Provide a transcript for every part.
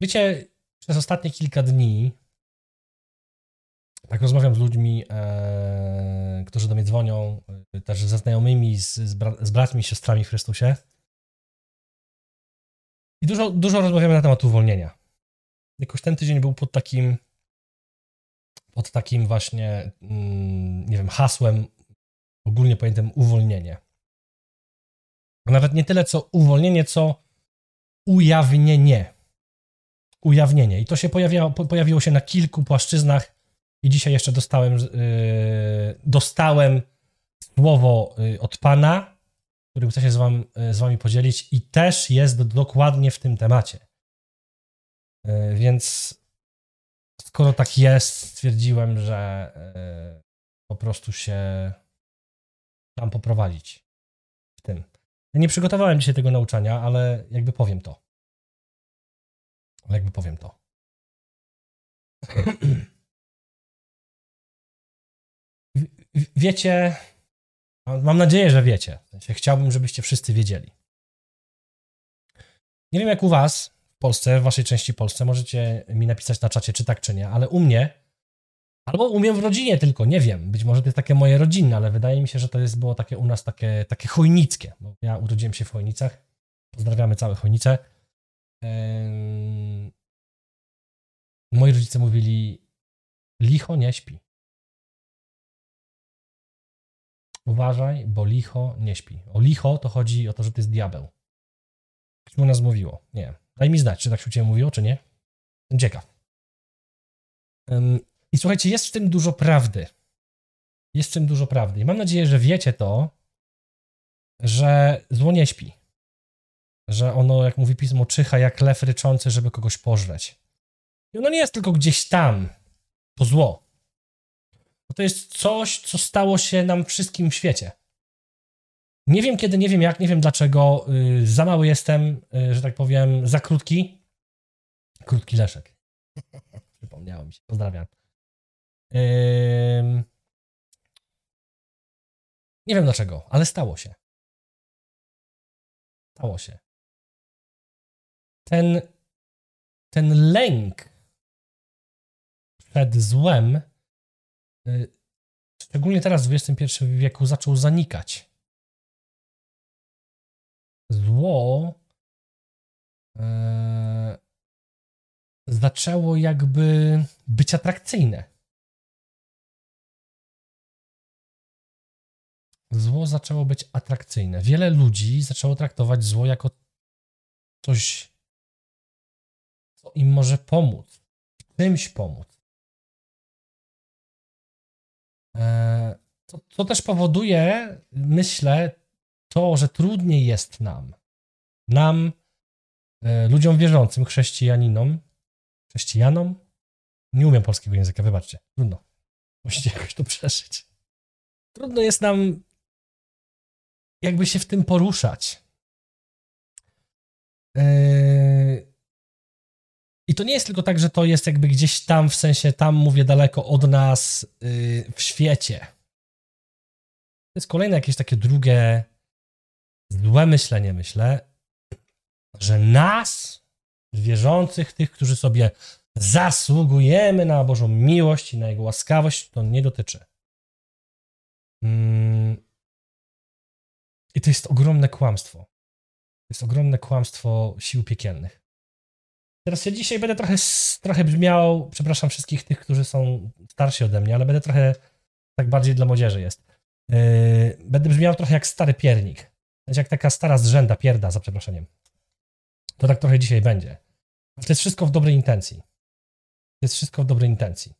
Wiecie, przez ostatnie kilka dni, tak rozmawiam z ludźmi, e, którzy do mnie dzwonią, e, też ze znajomymi, z, z, bra, z braćmi, siostrami w Chrystusie. I dużo, dużo rozmawiamy na temat uwolnienia. Jakoś ten tydzień był pod takim, pod takim właśnie, mm, nie wiem, hasłem ogólnie pojętym uwolnienie. Nawet nie tyle co uwolnienie, co ujawnienie. Ujawnienie. I to się pojawiało, po- pojawiło się na kilku płaszczyznach. I dzisiaj jeszcze dostałem, yy, dostałem słowo yy, od Pana, którym chcę się z, wam, yy, z Wami podzielić, i też jest do, dokładnie w tym temacie. Yy, więc skoro tak jest, stwierdziłem, że yy, po prostu się tam poprowadzić w tym. Nie przygotowałem dzisiaj tego nauczania, ale jakby powiem to. Ale jakby powiem to. Wiecie, mam nadzieję, że wiecie. Chciałbym, żebyście wszyscy wiedzieli. Nie wiem jak u was w Polsce, w waszej części Polsce, możecie mi napisać na czacie, czy tak, czy nie, ale u mnie, albo umiem w rodzinie tylko, nie wiem, być może to jest takie moje rodzinne, ale wydaje mi się, że to jest, było takie u nas takie, takie chojnickie, bo ja urodziłem się w Chojnicach, pozdrawiamy całe Chojnice. Em, Moi rodzice mówili, licho nie śpi. Uważaj, bo licho nie śpi. O licho to chodzi o to, że to jest diabeł. Się u nas mówiło. Nie. Daj mi znać, czy tak się u ciebie mówiło, czy nie. Jestem ciekaw. I słuchajcie, jest w tym dużo prawdy. Jest w tym dużo prawdy. I mam nadzieję, że wiecie to, że zło nie śpi. Że ono, jak mówi pismo, czyha jak lew ryczący, żeby kogoś pożreć. I ono nie jest tylko gdzieś tam, to zło. Bo to jest coś, co stało się nam wszystkim w świecie. Nie wiem kiedy, nie wiem jak, nie wiem dlaczego. Yy, za mały jestem, yy, że tak powiem, za krótki. Krótki Leszek. Przypomniało mi się. Pozdrawiam. Nie wiem dlaczego, ale stało się. Stało się. Ten, ten lęk przed złem, y, szczególnie teraz w XXI wieku, zaczął zanikać. Zło e, zaczęło jakby być atrakcyjne. Zło zaczęło być atrakcyjne. Wiele ludzi zaczęło traktować zło jako coś, co im może pomóc, czymś pomóc. E, To, też powoduje, myślę, to, że trudniej jest nam, nam, e, ludziom wierzącym, chrześcijaninom, chrześcijanom, nie umiem polskiego języka, wybaczcie, trudno. Musicie jakoś to przeżyć. Trudno jest nam jakby się w tym poruszać. Yy, I to nie jest tylko tak, że to jest jakby gdzieś tam, w sensie tam mówię daleko od nas yy, w świecie. To jest kolejne jakieś takie drugie złe myślenie, myślę, że nas, wierzących, tych, którzy sobie zasługujemy na Bożą miłość i na Jego łaskawość, to nie dotyczy. Mm. I to jest ogromne kłamstwo. To jest ogromne kłamstwo sił piekielnych. Teraz ja dzisiaj będę trochę, trochę brzmiał, przepraszam wszystkich tych, którzy są starsi ode mnie, ale będę trochę, tak bardziej dla młodzieży jest. Yy, będę brzmiał trochę jak stary piernik. Znaczy jak taka stara zrzęda, pierda, za przeproszeniem. To tak trochę dzisiaj będzie. To jest wszystko w dobrej intencji. To jest wszystko w dobrej intencji.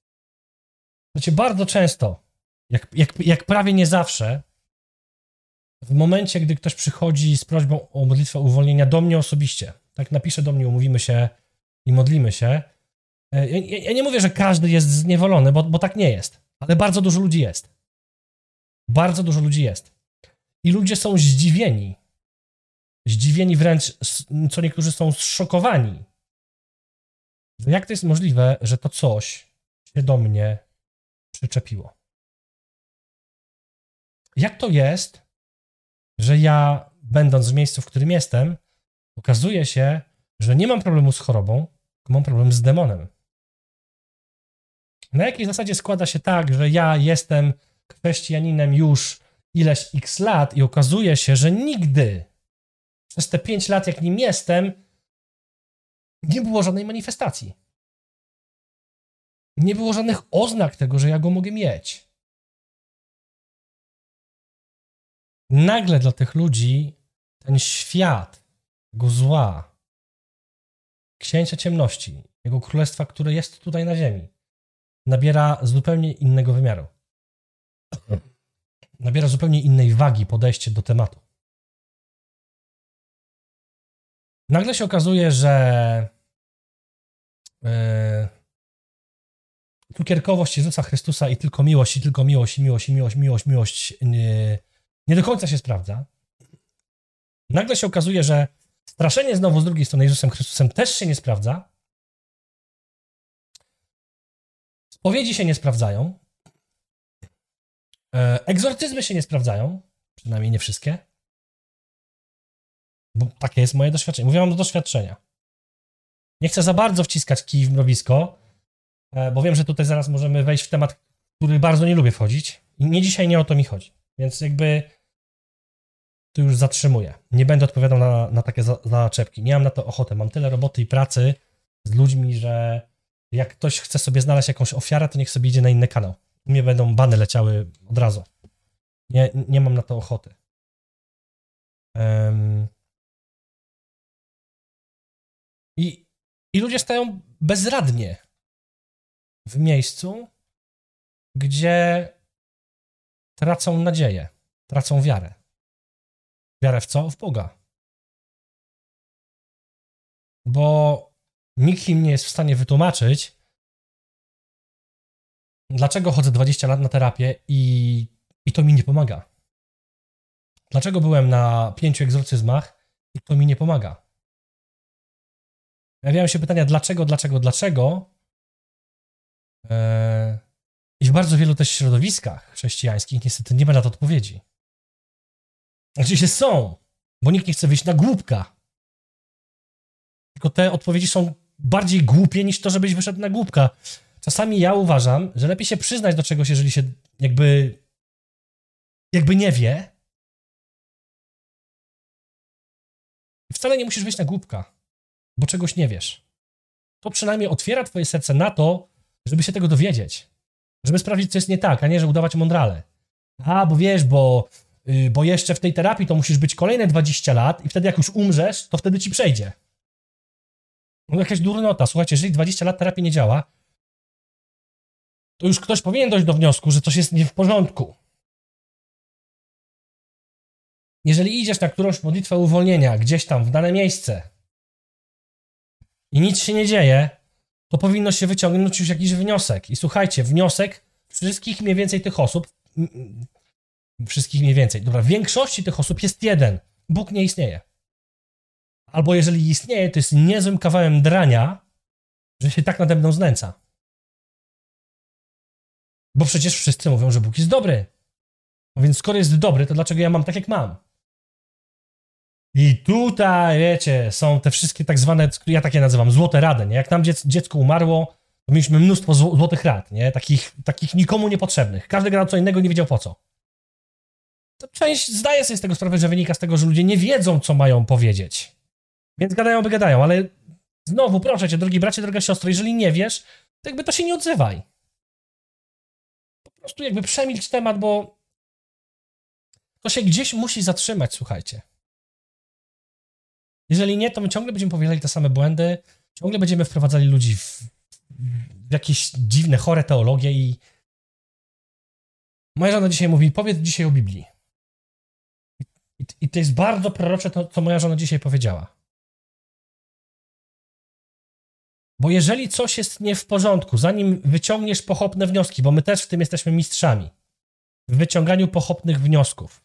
Wiecie, bardzo często, jak, jak, jak prawie nie zawsze, w momencie, gdy ktoś przychodzi z prośbą o modlitwę uwolnienia do mnie osobiście, tak napisze do mnie, umówimy się i modlimy się. e, Ja, ja, nie mówię, że każdy jest zniewolony, bo, bo tak nie jest, ale bardzo dużo ludzi jest. Bardzo dużo ludzi jest. I ludzie są zdziwieni. Zdziwieni wręcz, co niektórzy są zszokowani. Jak to jest możliwe, że to coś się do mnie przyczepiło? Jak to jest, że ja, będąc w miejscu, w którym jestem, okazuje się, że nie mam problemu z chorobą, mam problem z demonem. Na jakiej zasadzie składa się tak, że ja jestem chrześcijaninem już ileś x lat i okazuje się, że nigdy przez te 5 lat, jak nim jestem, nie było żadnej manifestacji. Nie było żadnych oznak tego, że ja go mogę mieć. Nagle dla tych ludzi ten świat, jego zła, księcia ciemności, jego królestwa, które jest tutaj na ziemi, nabiera zupełnie innego wymiaru. Nabiera zupełnie innej wagi podejście do tematu. Nagle się okazuje, że yy, cukierkowość Jezusa Chrystusa i tylko miłość, i tylko miłość, i miłość, i miłość, miłość, miłość nie, nie do końca się sprawdza. Nagle się okazuje, że straszenie znowu z drugiej strony Jezusem Chrystusem też się nie sprawdza. Spowiedzi się nie sprawdzają. E, egzorcyzmy się nie sprawdzają. Przynajmniej nie wszystkie. Bo takie jest moje doświadczenie. Mówię wam do doświadczenia. Nie chcę za bardzo wciskać kij w mrowisko, e, bo wiem, że tutaj zaraz możemy wejść w temat, który bardzo nie lubię wchodzić. I nie dzisiaj nie o to mi chodzi. Więc jakby tu już zatrzymuję. Nie będę odpowiadał na, na takie za, zaczepki. Nie mam na to ochotę. Mam tyle roboty i pracy z ludźmi, że jak ktoś chce sobie znaleźć jakąś ofiarę, to niech sobie idzie na inny kanał. Mnie będą bany leciały od razu. Nie, nie mam na to ochoty. Um, i, I ludzie stają bezradnie w miejscu, gdzie tracą nadzieję, tracą wiarę. Wiarę w co? W Boga. Bo nikt im nie jest w stanie wytłumaczyć, dlaczego chodzę 20 lat na terapię i, i to mi nie pomaga. Dlaczego byłem na pięciu egzorcyzmach i to mi nie pomaga. Pojawiają się pytania, dlaczego, dlaczego, dlaczego. Eee, I w bardzo wielu też środowiskach chrześcijańskich niestety nie ma na to odpowiedzi. Oczywiście są, bo nikt nie chce wyjść na głupka. Tylko te odpowiedzi są bardziej głupie niż to, żebyś wyszedł na głupka. Czasami ja uważam, że lepiej się przyznać do czegoś, jeżeli się jakby jakby nie wie. Wcale nie musisz wyjść na głupka, bo czegoś nie wiesz. To przynajmniej otwiera twoje serce na to, żeby się tego dowiedzieć. Żeby sprawdzić, co jest nie tak, a nie, że udawać mądrale. A, bo wiesz, bo bo jeszcze w tej terapii to musisz być kolejne 20 lat i wtedy jak już umrzesz, to wtedy ci przejdzie. No jakaś durnota. Słuchajcie, jeżeli 20 lat terapii nie działa, to już ktoś powinien dojść do wniosku, że coś jest nie w porządku. Jeżeli idziesz na którąś modlitwę uwolnienia, gdzieś tam, w dane miejsce i nic się nie dzieje, to powinno się wyciągnąć już jakiś wniosek. I słuchajcie, wniosek wszystkich mniej więcej tych osób, Wszystkich mniej więcej. Dobra, w większości tych osób jest jeden. Bóg nie istnieje. Albo jeżeli istnieje, to jest niezłym kawałem drania, że się tak nade mną znęca. Bo przecież wszyscy mówią, że Bóg jest dobry. No więc skoro jest dobry, to dlaczego ja mam tak, jak mam? I tutaj, wiecie, są te wszystkie tak zwane, ja takie nazywam, złote rady, nie? Jak tam dziecko umarło, to mieliśmy mnóstwo złotych rad, nie? Takich, takich nikomu niepotrzebnych. Każdy grał co innego, nie wiedział po co to część zdaje sobie z tego sprawę, że wynika z tego, że ludzie nie wiedzą, co mają powiedzieć. Więc gadają, by gadają, ale znowu proszę cię, drogi bracie, droga siostro, jeżeli nie wiesz, to jakby to się nie odzywaj. Po prostu jakby przemilcz temat, bo to się gdzieś musi zatrzymać, słuchajcie. Jeżeli nie, to my ciągle będziemy powielali te same błędy, ciągle będziemy wprowadzali ludzi w, w jakieś dziwne, chore teologie i moja żona dzisiaj mówi, powiedz dzisiaj o Biblii. I, to jest bardzo prorocze to, co moja żona dzisiaj powiedziała. Bo jeżeli coś jest nie w porządku, zanim wyciągniesz pochopne wnioski, bo my też w tym jesteśmy mistrzami, w wyciąganiu pochopnych wniosków,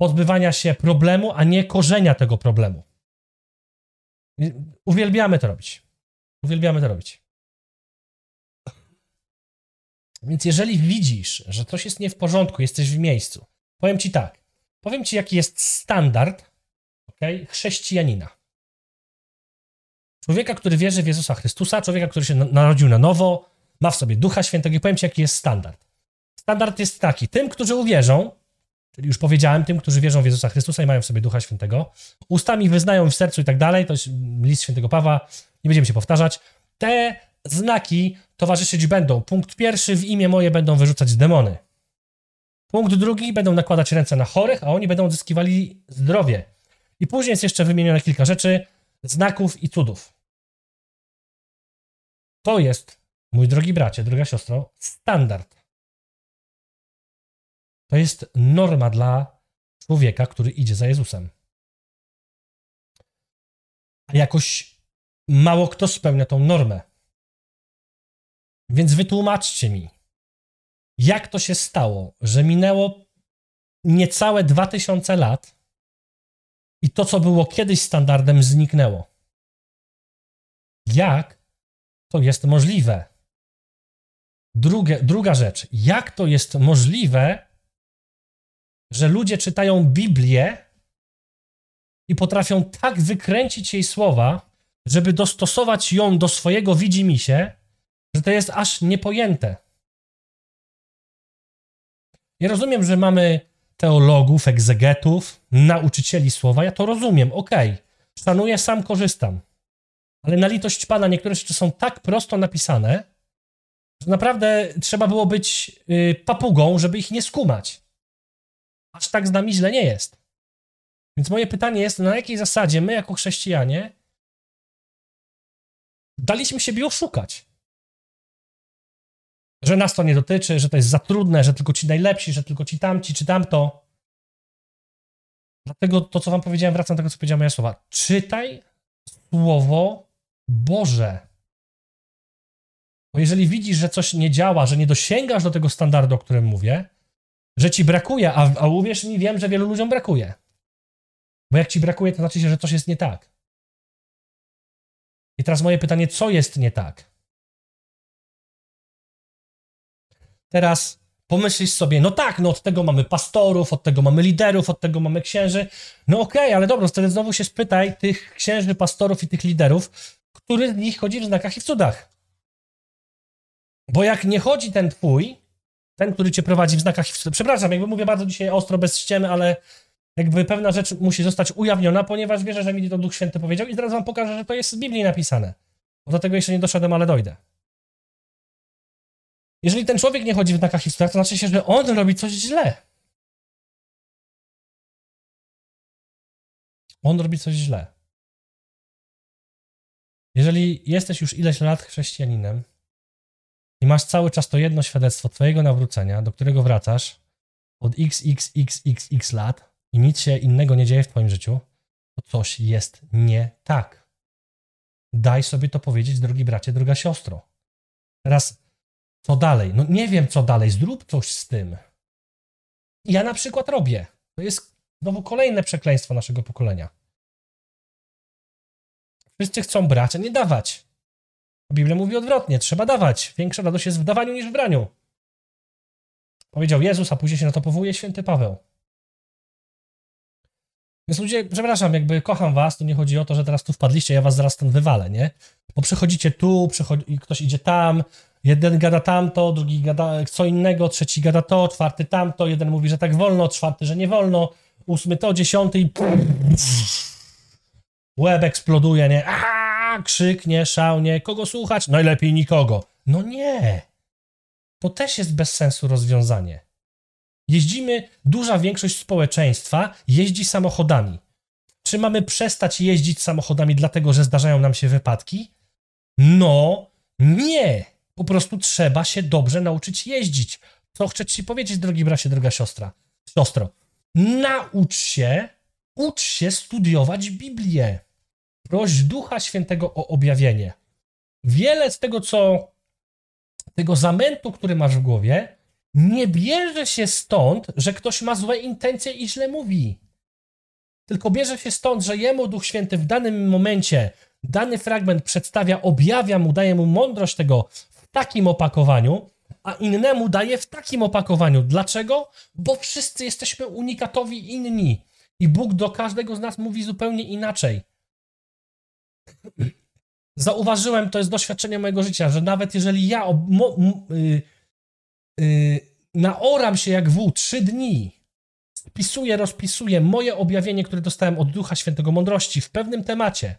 pozbywania się problemu, a nie korzenia tego problemu. Uwielbiamy to robić. Uwielbiamy to robić. Więc jeżeli widzisz, że coś jest nie w porządku, jesteś w miejscu, powiem ci tak. Powiem ci, jaki jest standard okay, chrześcijanina. Człowieka, który wierzy w Jezusa Chrystusa, człowieka, który się na- narodził na nowo, ma w sobie Ducha Świętego i powiem Ci, jaki jest standard. Standard jest taki, tym, którzy uwierzą, czyli już powiedziałem, tym, którzy wierzą w Jezusa Chrystusa i mają w sobie Ducha Świętego, ustami wyznają w sercu i tak dalej, to jest list świętego Pawła, nie będziemy się powtarzać, te znaki towarzyszyć będą. Punkt pierwszy, w imię moje będą wyrzucać demony. Punkt drugi, będą nakładać ręce na chorych, a oni będą odzyskiwali zdrowie. I później jest jeszcze wymienione kilka rzeczy, znaków i cudów. To jest, mój drogi bracie, droga siostro, standard. To jest norma dla człowieka, który idzie za Jezusem. A jakoś mało kto spełnia tą normę. Więc wytłumaczcie mi, jak to się stało, że minęło niecałe 2000 lat i to, co było kiedyś standardem, zniknęło. Jak to jest możliwe? Drugie, druga rzecz, jak to jest możliwe, że ludzie czytają Biblię i potrafią tak wykręcić jej słowa, żeby dostosować ją do swojego widzimisię, że to jest aż niepojęte. Ja rozumiem, że mamy teologów, egzegetów, nauczycieli słowa, ja to rozumiem, okej, szanuję, sam korzystam. Ale na litość Pana niektóre rzeczy są tak prosto napisane, że naprawdę trzeba było być y, papugą, żeby ich nie skumać. Aż tak z nami źle nie jest. Więc moje pytanie jest, na jakiej zasadzie my jako chrześcijanie daliśmy siebie oszukać? Że nas to nie dotyczy, że to jest za trudne, że tylko ci najlepsi, że tylko ci tamci, czy tamto. Dlatego to, co wam powiedziałem, wracam do tego, co powiedziała moja słowa. Czytaj Słowo Boże. Bo jeżeli widzisz, że coś nie działa, że nie dosięgasz do tego standardu, o którym mówię, że ci brakuje, a, a uwierz mi, wiem, że wielu ludziom brakuje. Bo jak ci brakuje, to znaczy się, że coś jest nie tak. I teraz moje pytanie, co jest nie tak? Teraz pomyślisz sobie, no tak, no od tego mamy pastorów, od tego mamy liderów, od tego mamy księży. No okej, ale dobra, wtedy znowu się spytaj tych księży, pastorów i tych liderów, który z nich chodzi w znakach i w cudach. Bo jak nie chodzi ten twój, ten, który cię prowadzi w znakach i w cudach, przepraszam, jakby mówię bardzo dzisiaj ostro, bez ściemy, ale jakby pewna rzecz musi zostać ujawniona, ponieważ wierzę, że mi to Duch Święty powiedział i zaraz wam pokażę, że to jest z Biblii napisane. Bo do tego jeszcze nie doszedłem, ale dojdę. Jeżeli ten człowiek nie chodzi w znakach cudach, to znaczy się, że on robi coś źle. On robi coś źle. Jeżeli jesteś już ileś lat chrześcijaninem i masz cały czas to jedno świadectwo twojego nawrócenia, do którego wracasz od xxxxx lat i nic się innego nie dzieje w twoim życiu, to coś jest nie tak. Daj sobie to powiedzieć, drogi bracie, droga siostro. Teraz, co dalej? No nie wiem, co dalej. Zrób coś z tym. Ja na przykład robię. To jest znowu kolejne przekleństwo naszego pokolenia. Wszyscy chcą brać, a nie dawać. Biblia mówi odwrotnie, trzeba dawać. Większa radość jest w dawaniu niż w braniu. Powiedział Jezus, a później się na to powołuje święty Paweł. Więc ludzie, przepraszam, jakby kocham was, to nie chodzi o to, że teraz tu wpadliście, ja was zaraz stąd wywalę, nie? Bo przychodzicie tu, ktoś idzie tam, jeden gada tamto, drugi gada co innego, trzeci gada to, czwarty tamto, jeden mówi, że tak wolno, czwarty, że nie wolno, ósmy to, dziesiąty i łeb eksploduje, nie? Aha, krzyknie, szałnie, kogo słuchać? Najlepiej nikogo. No nie. To też jest bez sensu rozwiązanie. Jeździmy, duża większość społeczeństwa jeździ samochodami. Czy mamy przestać jeździć samochodami, dlatego że zdarzają nam się wypadki? No, nie. Po prostu trzeba się dobrze nauczyć jeździć. Co chcę ci powiedzieć, drogi bracie, droga siostra? Siostro, naucz się, ucz się studiować Biblię. Proś Ducha Świętego o objawienie. Wiele z tego, co tego zamętu, który masz w głowie, nie bierze się stąd, że ktoś ma złe intencje i źle mówi. Tylko bierze się stąd, że jemu Duch Święty w danym momencie dany fragment przedstawia, objawia mu, daje mu mądrość tego takim opakowaniu, a innemu daje w takim opakowaniu. Dlaczego? Bo wszyscy jesteśmy unikatowi inni i Bóg do każdego z nas mówi zupełnie inaczej. zauważyłem, to jest doświadczenie mojego życia, że nawet jeżeli ja ob, y, y, naoram się jak wół trzy dni, spisuję, rozpisuję moje objawienie, które dostałem od Ducha Świętego Mądrości w pewnym temacie,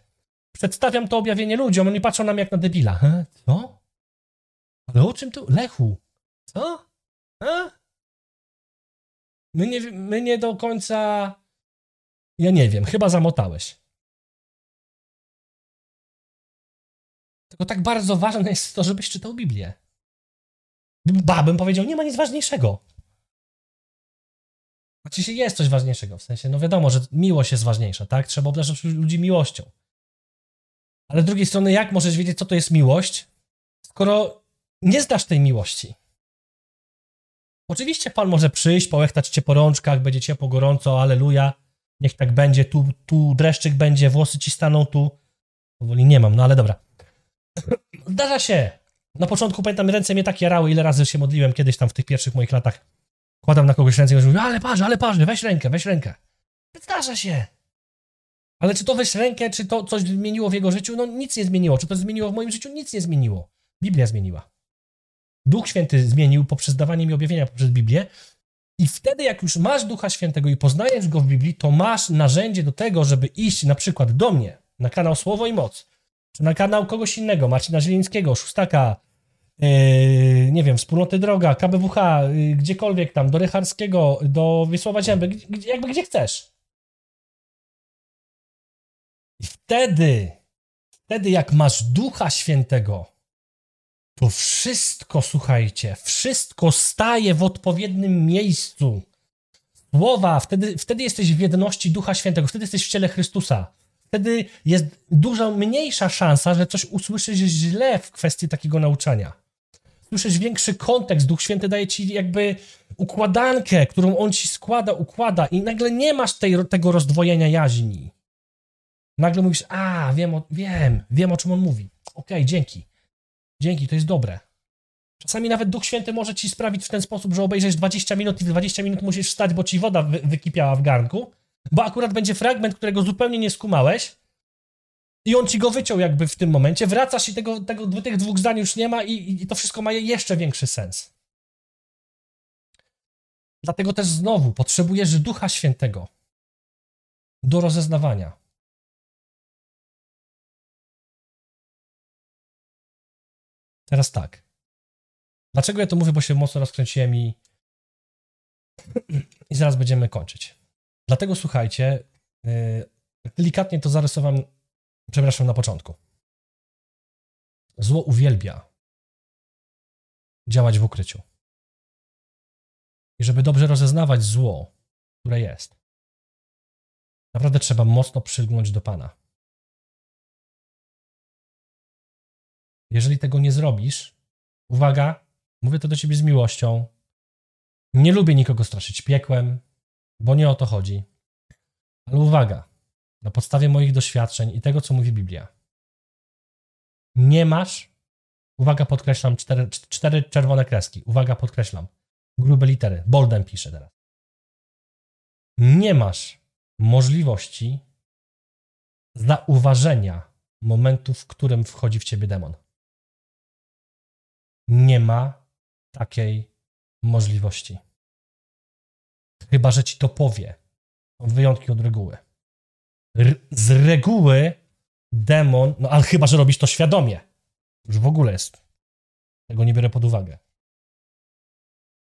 przedstawiam to objawienie ludziom, oni patrzą na mnie jak na debila. He? Co? Ale o czym tu? Lechu. Co? A? My nie, my nie do końca... Ja nie wiem, chyba zamotałeś. Tylko tak bardzo ważne jest to, żebyś czytał Biblię. Ba, bym powiedział, nie ma nic ważniejszego. Oczywiście jest coś ważniejszego, w sensie, no wiadomo, że miłość jest ważniejsza, tak? Trzeba obdarzać ludzi miłością. Ale z drugiej strony, jak możesz wiedzieć, co to jest miłość, skoro nie znasz tej miłości? Oczywiście Pan może przyjść, połechtać cię po rączkach, będzie ciepło, gorąco, aleluja, niech tak będzie, tu, tu dreszczyk będzie, włosy ci staną, tu. Powoli nie mam, no ale dobra. Zdarza się. Na początku pamiętam, ręce mnie tak jarały, ile razy się modliłem kiedyś tam w tych pierwszych moich latach. Kładam na kogoś ręce i mówię, ale parzy, ale parzy, weź rękę, weź rękę. Zdarza się. Ale czy to weź rękę, czy to coś zmieniło w jego życiu? No nic nie zmieniło. Czy to zmieniło w moim życiu? Nic nie zmieniło. Biblia zmieniła. Duch Święty zmienił poprzez dawanie mi objawienia poprzez Biblię. I wtedy, jak już masz Ducha Świętego i poznajesz go w Biblii, to masz narzędzie do tego, żeby iść na przykład do mnie na kanał Słowo i Moc, czy na kanał kogoś innego, Marcina Zielińskiego, Szóstaka, yy, nie wiem, Wspólnoty Droga, KBWH, yy, gdziekolwiek tam, do Rycharskiego, do Wiesława Zięby, gdzie, jakby gdzie chcesz. I wtedy, wtedy jak masz Ducha Świętego, to wszystko, słuchajcie, wszystko staje w odpowiednim miejscu. Słowa, wtedy, wtedy jesteś w jedności Ducha Świętego, wtedy jesteś w ciele Chrystusa. Wtedy jest dużo mniejsza szansa, że coś usłyszysz źle w kwestii takiego nauczania. Słyszysz większy kontekst, Duch Święty daje ci jakby układankę, którą on ci składa, układa i nagle nie masz tej, tego rozdwojenia jaźni. Nagle mówisz, a, wiem, o, wiem, wiem o czym on mówi. Okej, okay, dzięki. Dzięki, to jest dobre. Czasami nawet Duch Święty może ci sprawić w ten sposób, że obejrzysz 20 minut i w 20 minut musisz wstać, bo ci woda wy wykipiała w garnku, bo akurat będzie fragment, którego zupełnie nie skumałeś i on ci go wyciął jakby w tym momencie, wracasz i tego, tego, tych dwóch zdań już nie ma i, i to wszystko ma jeszcze większy sens. Dlatego też znowu potrzebujesz Ducha Świętego do rozeznawania. Teraz tak. Dlaczego ja to mówię, bo się mocno rozkręciłem i, i zaraz będziemy kończyć. Dlatego słuchajcie, yy, delikatnie to zarysowałem, przepraszam, na początku. Zło uwielbia działać w ukryciu. I żeby dobrze rozeznawać zło, które jest, naprawdę trzeba mocno przylgnąć do Pana. Jeżeli tego nie zrobisz, uwaga, mówię to do ciebie z miłością. Nie lubię nikogo straszyć piekłem, bo nie o to chodzi. Ale uwaga, na podstawie moich doświadczeń i tego, co mówi Biblia, nie masz, uwaga, podkreślam, cztery, cztery czerwone kreski, uwaga, podkreślam, grube litery, boldem piszę teraz. Nie masz możliwości zauważenia momentu, w którym wchodzi w ciebie demon. Nie ma takiej możliwości. Chyba, że ci to powie. Wyjątki od reguły. R z reguły demon, no ale chyba, że robisz to świadomie. Już w ogóle jest. Tego nie biorę pod uwagę.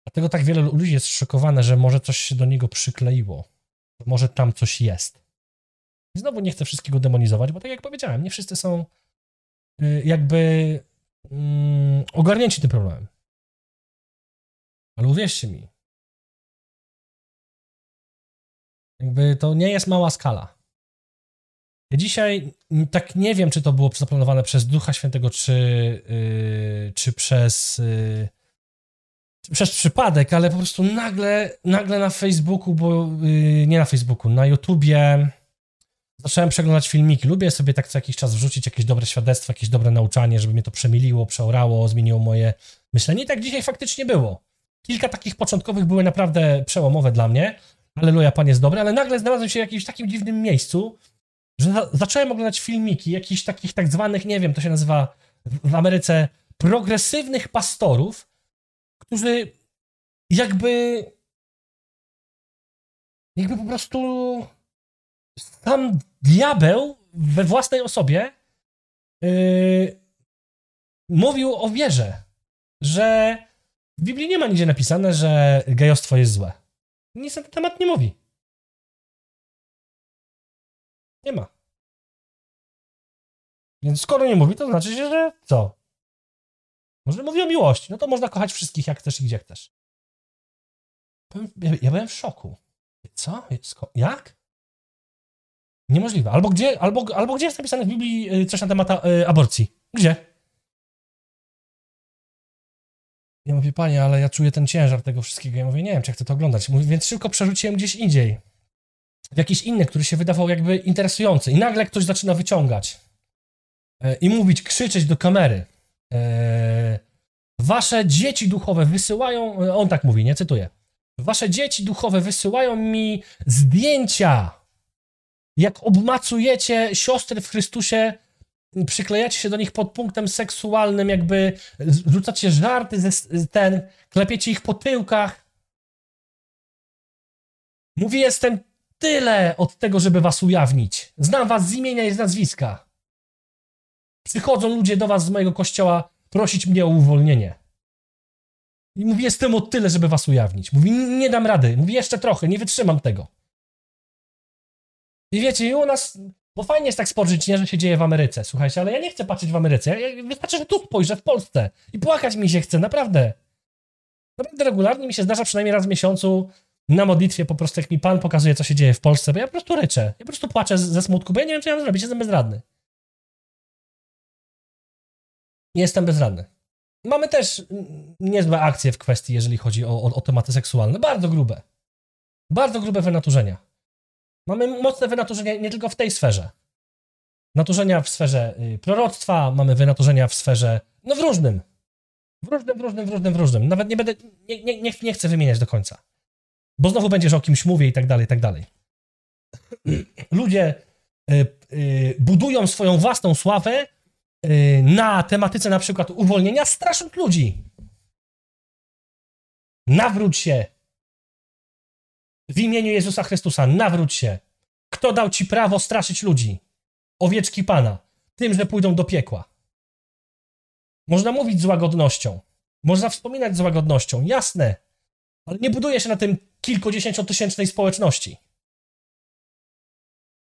Dlatego tak wiele ludzi jest szokowane, że może coś się do niego przykleiło. Że może tam coś jest. I znowu nie chcę wszystkiego demonizować, bo tak jak powiedziałem, nie wszyscy są y, jakby mm, ogarnięci tym problemem. Ale uwierzcie mi, jakby to nie jest mała skala. Ja dzisiaj tak nie wiem, czy to było zaplanowane przez Ducha Świętego, czy, yy, czy przez, yy, przez przypadek, ale po prostu nagle, nagle na Facebooku, bo yy, nie na Facebooku, na YouTubie zacząłem przeglądać filmiki. Lubię sobie tak co jakiś czas wrzucić jakieś dobre świadectwo, jakieś dobre nauczanie, żeby mnie to przemiliło, przeorało, zmieniło moje myślenie. I tak dzisiaj faktycznie było. Kilka takich początkowych były naprawdę przełomowe dla mnie. Aleluja, Pan jest dobry, ale nagle znalazłem się w jakimś takim dziwnym miejscu, że za zacząłem oglądać filmiki jakichś takich tak zwanych, nie wiem, to się nazywa w Ameryce progresywnych pastorów, którzy jakby jakby po prostu sam diabeł we własnej osobie yy, mówił o wierze, że w Biblii nie ma nigdzie napisane, że gejostwo jest złe. Nic na ten temat nie mówi. Nie ma. Więc skoro nie mówi, to znaczy, że co? Może mówi o miłości. No to można kochać wszystkich jak chcesz i gdzie chcesz. Ja, ja byłem w szoku. Co? Jak? Niemożliwe. Albo gdzie, albo, albo gdzie jest napisane w Biblii y, coś na temat y, aborcji? Gdzie? Ja mówię, panie, ale ja czuję ten ciężar tego wszystkiego. Ja mówię, nie wiem, czy chcę to oglądać. Mówię, więc szybko przerzuciłem gdzieś indziej. W jakiś inny, który się wydawał jakby interesujący. I nagle ktoś zaczyna wyciągać. E, I mówić, krzyczeć do kamery. Wasze dzieci duchowe wysyłają, on tak mówi, nie cytuję. Wasze dzieci duchowe wysyłają mi zdjęcia, jak obmacujecie siostry w Chrystusie, przyklejacie się do nich pod punktem seksualnym, jakby rzucacie żarty, ze, ten, klepiecie ich po tyłkach. Mówi, jestem tyle od tego, żeby was ujawnić. Znam was z imienia i z nazwiska. Przychodzą ludzie do was z mojego kościoła prosić mnie o uwolnienie. I mówi, jestem o tyle, żeby was ujawnić. Mówi, nie dam rady. Mówi, jeszcze trochę, nie wytrzymam tego. I wiecie, i u nas, bo fajnie jest tak spojrzeć, nie, że się dzieje w Ameryce, słuchajcie, ale ja nie chcę patrzeć w Ameryce. Ja, wystarczy, że tu spojrzę, w Polsce. I płakać mi się chce, naprawdę. Naprawdę regularnie mi się zdarza przynajmniej raz w miesiącu na modlitwie po prostu, jak mi Pan pokazuje, co się dzieje w Polsce, bo ja po prostu ryczę. Ja po prostu płaczę ze smutku, bo ja nie wiem, co ja mam zrobić, jestem bezradny. Jestem bezradny. Mamy też niezłe akcje w kwestii, jeżeli chodzi o, o, o tematy seksualne. Bardzo grube. Bardzo grube wynaturzenia. Mamy mocne wynaturzenia nie tylko w tej sferze. Naturzenia w sferze y, proroctwa, mamy wynaturzenia w sferze, no w różnym. W różnym, w różnym, w różnym, w różnym. Nawet nie będę, nie, nie, nie, nie chcę wymieniać do końca. Bo znowu będzie, że o kimś mówię i tak dalej, i tak dalej. Ludzie y, y, budują swoją własną sławę Y, na tematyce na przykład uwolnienia strasząc ludzi. Nawróć się. W imieniu Jezusa Chrystusa, nawróć się. Kto dał ci prawo straszyć ludzi? Owieczki Pana. Tym, że pójdą do piekła. Można mówić z łagodnością. Można wspominać z łagodnością. Jasne. Ale nie buduje się na tym kilkudziesięciotysięcznej społeczności.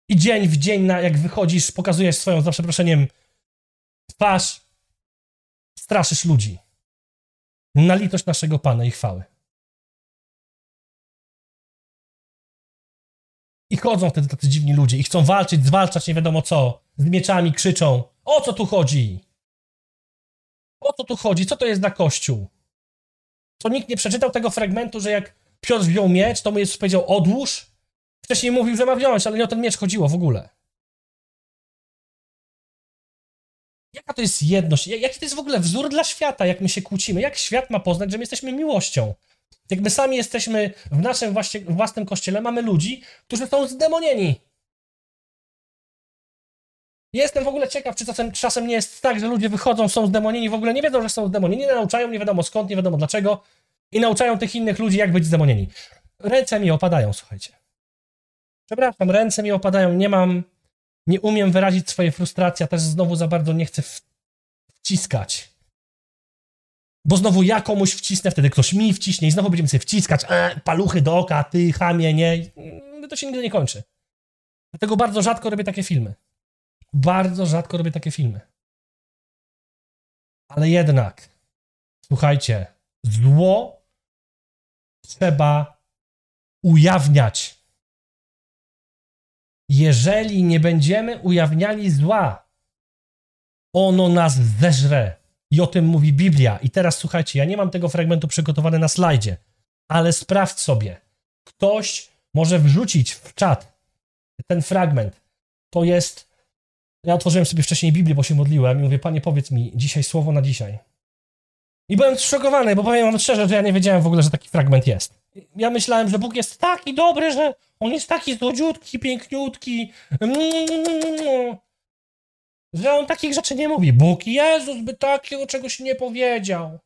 I dzień w dzień, na, jak wychodzisz, pokazujesz swoją, za przeproszeniem, twarz, straszysz ludzi. Na litość naszego Pana i chwały. Chodzą wtedy tacy dziwni ludzie i chcą walczyć, zwalczać nie wiadomo co. Z mieczami krzyczą. O co tu chodzi? O co tu chodzi? Co to jest za kościół? Co nikt nie przeczytał tego fragmentu, że jak Piotr wziął miecz, to mu Jezus powiedział odłóż? Wcześniej mówił, że ma wziąć, ale nie o ten miecz chodziło w ogóle. Jaka to jest jedność? Jaki to jest w ogóle wzór dla świata, jak my się kłócimy? Jak świat ma poznać, że my jesteśmy miłością? Jak my sami jesteśmy w naszym właśnie, własnym kościele, mamy ludzi, którzy są zdemonieni. Jestem w ogóle ciekaw, czy czasem, czasem nie jest tak, że ludzie wychodzą, są zdemonieni, w ogóle nie wiedzą, że są zdemonieni, nie nauczają, nie wiadomo skąd, nie wiadomo dlaczego i nauczają tych innych ludzi, jak być zdemonieni. Ręce mi opadają, słuchajcie. Przepraszam, ręce mi opadają, nie mam nie umiem wyrazić swojej frustracji, a też znowu za bardzo nie chcę wciskać. Bo znowu ja komuś wcisnę, wtedy ktoś mi wciśnie i znowu będziemy sobie wciskać, e, paluchy do oka, ty chamie, nie. To się nigdy nie kończy. Dlatego bardzo rzadko robię takie filmy. Bardzo rzadko robię takie filmy. Ale jednak, słuchajcie, zło trzeba ujawniać jeżeli nie będziemy ujawniali zła, ono nas zeżre. I o tym mówi Biblia. I teraz słuchajcie, ja nie mam tego fragmentu przygotowane na slajdzie, ale sprawdź sobie. Ktoś może wrzucić w czat ten fragment. To jest. Ja otworzyłem sobie wcześniej Biblię, bo się modliłem i mówię, Panie, powiedz mi dzisiaj słowo na dzisiaj. I byłem zszokowany, bo powiem wam szczerze, że ja nie wiedziałem w ogóle, że taki fragment jest. Ja myślałem, że Bóg jest taki dobry, że on jest taki złodziutki, piękniutki, mm, że on takich rzeczy nie mówi. Bóg Jezus by takiego czegoś nie powiedział.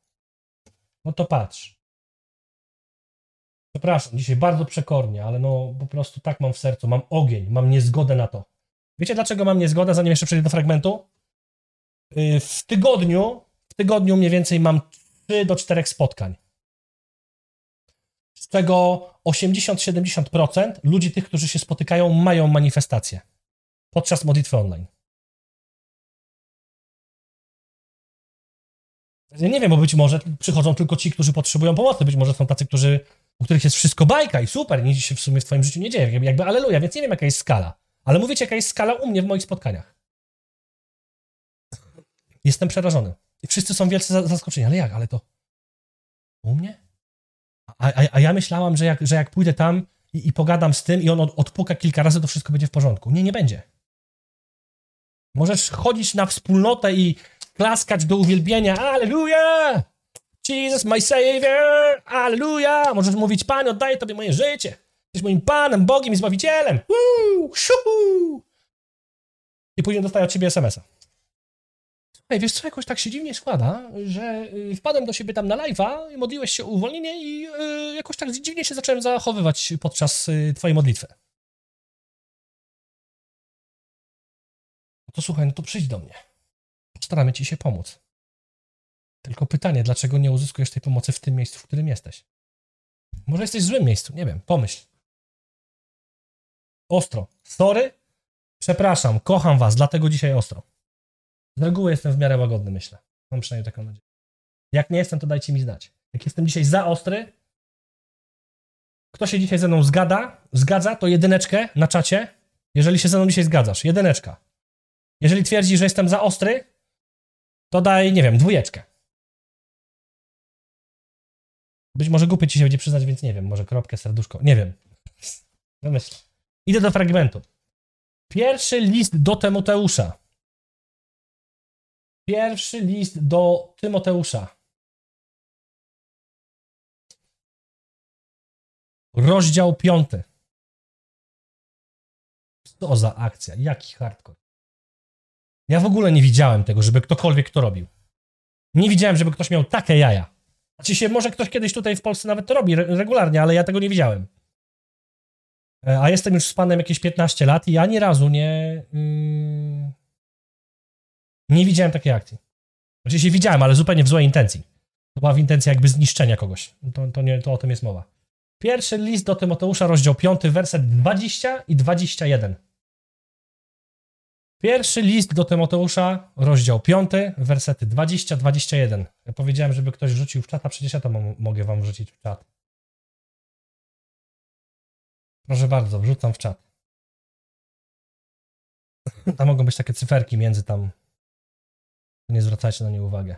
No to patrz. Przepraszam, dzisiaj bardzo przekornie, ale no po prostu tak mam w sercu, mam ogień, mam niezgodę na to. Wiecie dlaczego mam niezgodę, zanim jeszcze przejdę do fragmentu? Yy, W tygodniu, w tygodniu mniej więcej mam 3 do 4 spotkań. Z czego 80-70% ludzi tych, którzy się spotykają, mają manifestacje podczas modlitwy online. Ja nie wiem, bo być może przychodzą tylko ci, którzy potrzebują pomocy. Być może są tacy, którzy, u których jest wszystko bajka i super, nic się w sumie w twoim życiu nie dzieje. Jakby aleluja, więc nie wiem, jaka jest skala. Ale mówicie, jaka jest skala u mnie w moich spotkaniach. Jestem przerażony. I wszyscy są wielce za- zaskoczeni. Ale jak? Ale to u mnie? A, a, a ja myślałam, że jak, że jak pójdę tam i, i pogadam z tym i on od, odpuka kilka razy, to wszystko będzie w porządku. Nie, nie będzie. Możesz chodzić na wspólnotę i klaskać do uwielbienia. Alleluja! Jesus, my Savior! Alleluja! Możesz mówić, Panie, oddaję Tobie moje życie. Jesteś moim Panem, Bogiem i Zbawicielem. Woo! I później dostaję od Ciebie SMS-a. Słuchaj, wiesz co, jakoś tak się dziwnie składa, że y, wpadłem do siebie tam na live'a modliłeś się o uwolnienie i y, jakoś tak dziwnie się zacząłem zachowywać podczas y, Twojej modlitwy. No to słuchaj, no to przyjdź do mnie. Postaramy Ci się pomóc. Tylko pytanie, dlaczego nie uzyskujesz tej pomocy w tym miejscu, w którym jesteś? Może jesteś w złym miejscu, nie wiem, pomyśl. Ostro. Sorry, przepraszam, kocham Was, dlatego dzisiaj ostro. Z reguły jestem w miarę łagodny, myślę. Mam przynajmniej taką nadzieję. Jak nie jestem, to dajcie mi znać. Jak jestem dzisiaj za ostry, kto się dzisiaj ze mną zgada, zgadza, to jedyneczkę na czacie. Jeżeli się ze mną dzisiaj zgadzasz, jedyneczka. Jeżeli twierdzi, że jestem za ostry, to daj, nie wiem, dwójeczkę. Być może głupie ci się będzie przyznać, więc nie wiem, może kropkę, serduszko, nie wiem. Wymyśl. Idę do fragmentu. Pierwszy list do Tymoteusza. Pierwszy list do Tymoteusza. Rozdział piąty. Co za akcja, jaki hardcore. Ja w ogóle nie widziałem tego, żeby ktokolwiek to robił. Nie widziałem, żeby ktoś miał takie jaja. Znaczy się, może ktoś kiedyś tutaj w Polsce nawet to robi re- regularnie, ale ja tego nie widziałem. E, A jestem już z panem jakieś 15 lat i ani razu nie. mm, nie widziałem takiej akcji. Oczywiście widziałem, ale zupełnie w złej intencji. To była w intencji jakby zniszczenia kogoś. To, to, nie, to o tym jest mowa. Pierwszy list do Tymoteusza, rozdział 5, werset 20 i 21. Pierwszy list do Tymoteusza, rozdział 5, wersety 20-21. Ja powiedziałem, żeby ktoś wrzucił w czat, a przecież ja to mo- mogę wam wrzucić w czat. Proszę bardzo, wrzucam w czat. Tam mogą być takie cyferki między tam. Nie zwracajcie na nie uwagę.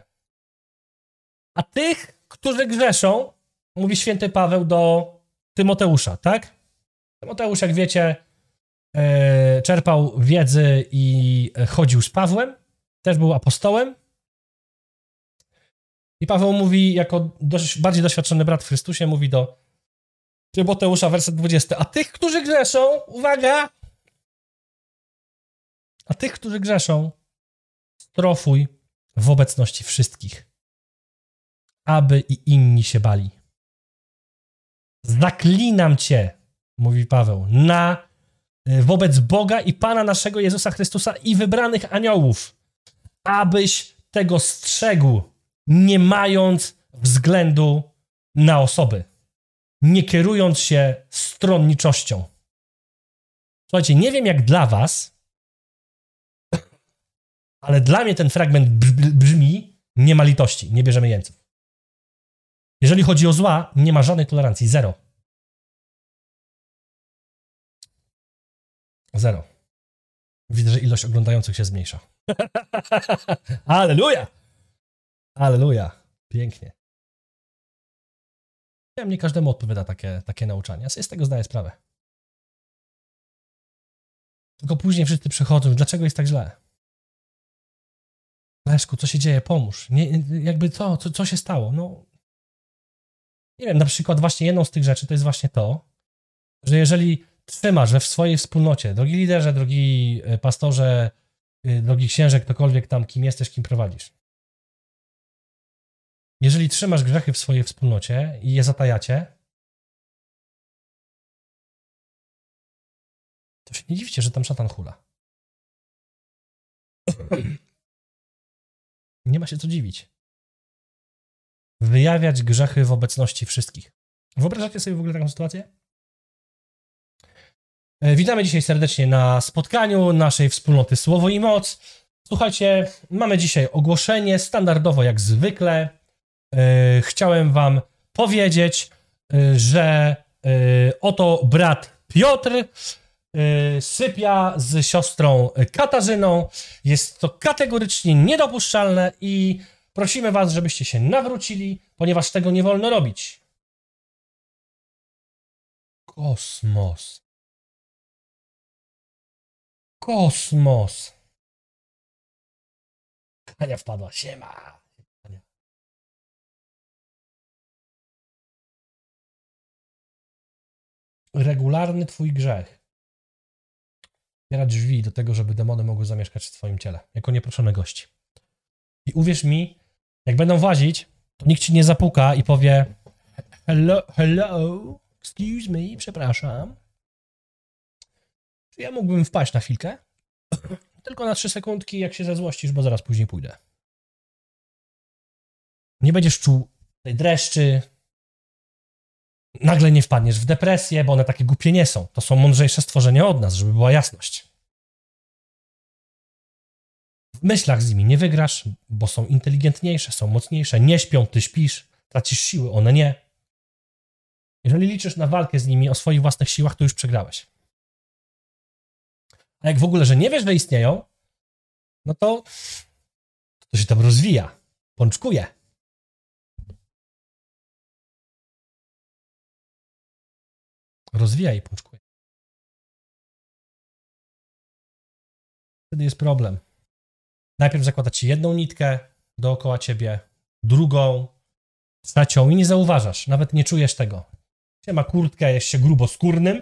A tych, którzy grzeszą, mówi święty Paweł do Tymoteusza, tak? Tymoteusz, jak wiecie, czerpał wiedzy i e, chodził z Pawłem. Też był apostołem. I Paweł mówi, jako dość, bardziej doświadczony brat w Chrystusie, mówi do Tymoteusza, werset 20. A tych, którzy grzeszą, uwaga! A tych, którzy grzeszą, strofuj w obecności wszystkich, aby i inni się bali. Zaklinam cię, mówi Paweł, na wobec Boga i Pana naszego Jezusa Chrystusa i wybranych aniołów, abyś tego strzegł, nie mając względu na osoby, nie kierując się stronniczością. Słuchajcie, nie wiem jak dla was, ale dla mnie ten fragment brz- brzmi nie ma litości, nie bierzemy jeńców. Jeżeli chodzi o zła, nie ma żadnej tolerancji, zero. Zero. Widzę, że ilość oglądających się zmniejsza. Aleluja! Aleluja. Pięknie. Ja nie każdemu odpowiada takie, takie nauczanie. Ja sobie z tego zdaję sprawę. Tylko później wszyscy przychodzą. Dlaczego jest tak źle? Leszku, co się dzieje? Pomóż. Nie, jakby co, co, co się stało? No, nie wiem, na przykład właśnie jedną z tych rzeczy to jest właśnie to, że jeżeli trzymasz we w swojej wspólnocie, drogi liderze, drogi e, pastorze, y, drogi księże, ktokolwiek tam, kim jesteś, kim prowadzisz. Jeżeli trzymasz grzechy w swojej wspólnocie i je zatajacie, to się nie dziwcie, że tam szatan hula. Nie ma się co dziwić. Wyjawiać grzechy w obecności wszystkich. Wyobrażacie sobie w ogóle taką sytuację? E, Witamy dzisiaj serdecznie na spotkaniu naszej wspólnoty Słowo i Moc. Słuchajcie, mamy dzisiaj ogłoszenie, standardowo jak zwykle. E, Chciałem Wam powiedzieć, e, że oto brat Piotr sypia z siostrą Katarzyną. Jest to kategorycznie niedopuszczalne i prosimy Was, żebyście się nawrócili, ponieważ tego nie wolno robić. Kosmos. Kosmos. Ania wpadła. Siema. Ania. Regularny twój grzech. Otwiera drzwi do tego, żeby demony mogły zamieszkać w twoim ciele, jako nieproszone gości. I uwierz mi, jak będą włazić, to nikt ci nie zapuka i powie hello, hello, excuse me, przepraszam. Ja mógłbym wpaść na chwilkę? Tylko na trzy sekundki, jak się zezłościsz, bo zaraz później pójdę. Nie będziesz czuł tej dreszczy. Nagle nie wpadniesz w depresję, bo one takie głupie nie są. To są mądrzejsze stworzenia od nas, żeby była jasność. W myślach z nimi nie wygrasz, bo są inteligentniejsze, są mocniejsze. Nie śpią, ty śpisz, tracisz siły, one nie. Jeżeli liczysz na walkę z nimi o swoich własnych siłach, to już przegrałeś. A jak w ogóle, że nie wiesz, że istnieją, no to to się tam rozwija, pączkuje. Rozwija i pączkuje. Wtedy jest problem. Najpierw zakłada ci jedną nitkę dookoła ciebie, drugą, trzecią i nie zauważasz, nawet nie czujesz tego. Się ma kurtkę, jest się gruboskórnym,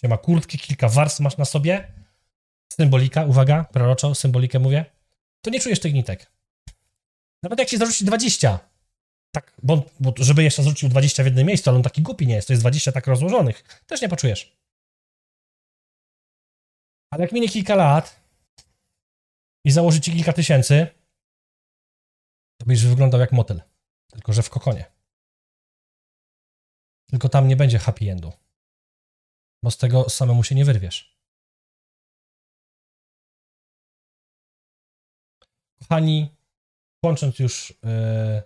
się ma kurtkę, kilka warstw masz na sobie, symbolika, uwaga, proroczo, symbolikę mówię, to nie czujesz tych nitek. Nawet jak ci zarzuci 20, tak, bo, bo żeby jeszcze zarzucił 20 w jednym miejscu, ale on taki głupi nie jest, to jest 20 tak rozłożonych, też nie poczujesz. Ale jak minie kilka lat i założy ci kilka tysięcy, to będziesz wyglądał jak motyl, tylko że w kokonie. Tylko tam nie będzie happy endu, bo z tego samemu się nie wyrwiesz. Kochani, kończąc już yy,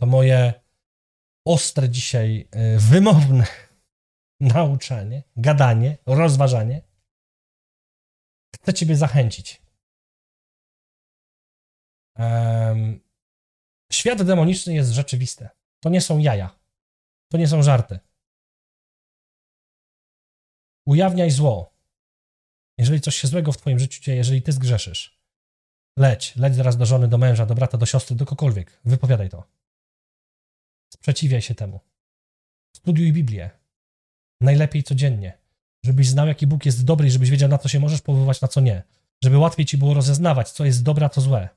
to moje ostre dzisiaj yy, wymowne nauczanie, gadanie, rozważanie, chcę Ciebie zachęcić. Świat demoniczny jest rzeczywisty. To nie są jaja. To nie są żarty. Ujawniaj zło. Jeżeli coś się złego w Twoim życiu dzieje, jeżeli Ty zgrzeszysz, Leć, leć zaraz do żony, do męża, do brata, do siostry, do kogokolwiek. Wypowiadaj to. Sprzeciwiaj się temu. Studiuj Biblię. Najlepiej codziennie. Żebyś znał, jaki Bóg jest dobry i żebyś wiedział, na co się możesz powoływać, na co nie. Żeby łatwiej ci było rozeznawać, co jest dobre, a co złe.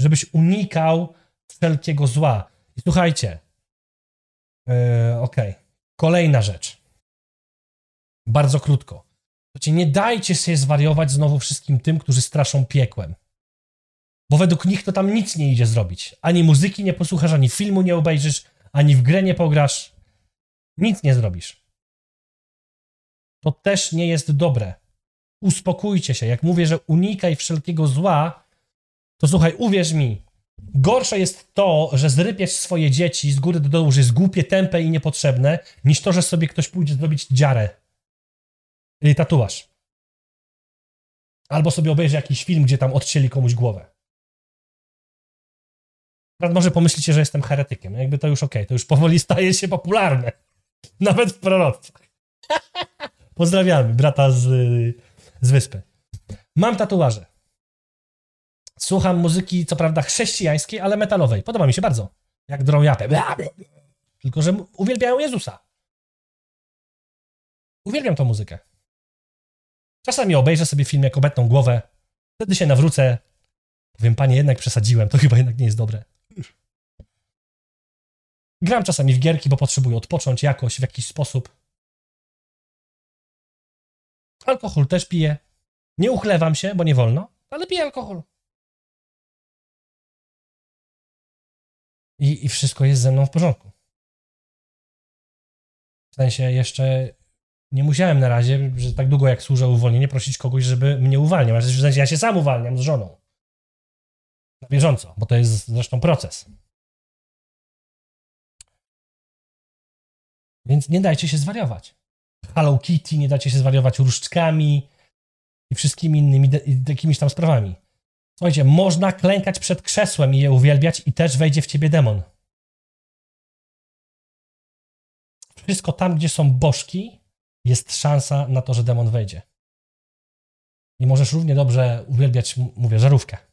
Żebyś unikał wszelkiego zła. I słuchajcie. Yy, Okej. Okay. Kolejna rzecz. Bardzo krótko. Słuchajcie, nie dajcie się zwariować znowu wszystkim tym, którzy straszą piekłem. Bo według nich to tam nic nie idzie zrobić. Ani muzyki nie posłuchasz, ani filmu nie obejrzysz, ani w grę nie pograsz. Nic nie zrobisz. To też nie jest dobre. Uspokójcie się. Jak mówię, że unikaj wszelkiego zła, to słuchaj, uwierz mi, gorsze jest to, że zrypiesz swoje dzieci z góry do dołu, że jest głupie, tępe i niepotrzebne, niż to, że sobie ktoś pójdzie zrobić dziarę. Czyli tatuaż. Albo sobie obejrzy jakiś film, gdzie tam odcięli komuś głowę. Może pomyślicie, że jestem heretykiem. Jakby to już okej, okay, to już powoli staje się popularne. Nawet w proroctwach. Pozdrawiamy brata z, z wyspy. Mam tatuaże. Słucham muzyki, co prawda chrześcijańskiej, ale metalowej. Podoba mi się bardzo. Jak drą japę. Tylko, że uwielbiają Jezusa. Uwielbiam tą muzykę. Czasami obejrzę sobie film jak obetną głowę. Wtedy się nawrócę. Powiem, panie, jednak przesadziłem. To chyba jednak nie jest dobre. Gram czasami w gierki, bo potrzebuję odpocząć jakoś, w jakiś sposób. Alkohol też piję. Nie uchlewam się, bo nie wolno, ale piję alkohol. I, I wszystko jest ze mną w porządku. W sensie jeszcze nie musiałem na razie, że tak długo jak służę uwolnienie, prosić kogoś, żeby mnie uwalniał. W sensie ja się sam uwalniam z żoną. Na bieżąco, bo to jest zresztą proces. Więc nie dajcie się zwariować. Hello Kitty, nie dajcie się zwariować różdżkami i wszystkimi innymi jakimiś tam sprawami. Słuchajcie, można klękać przed krzesłem i je uwielbiać i też wejdzie w ciebie demon. Wszystko tam, gdzie są bożki, jest szansa na to, że demon wejdzie. I możesz równie dobrze uwielbiać, mówię, żarówkę.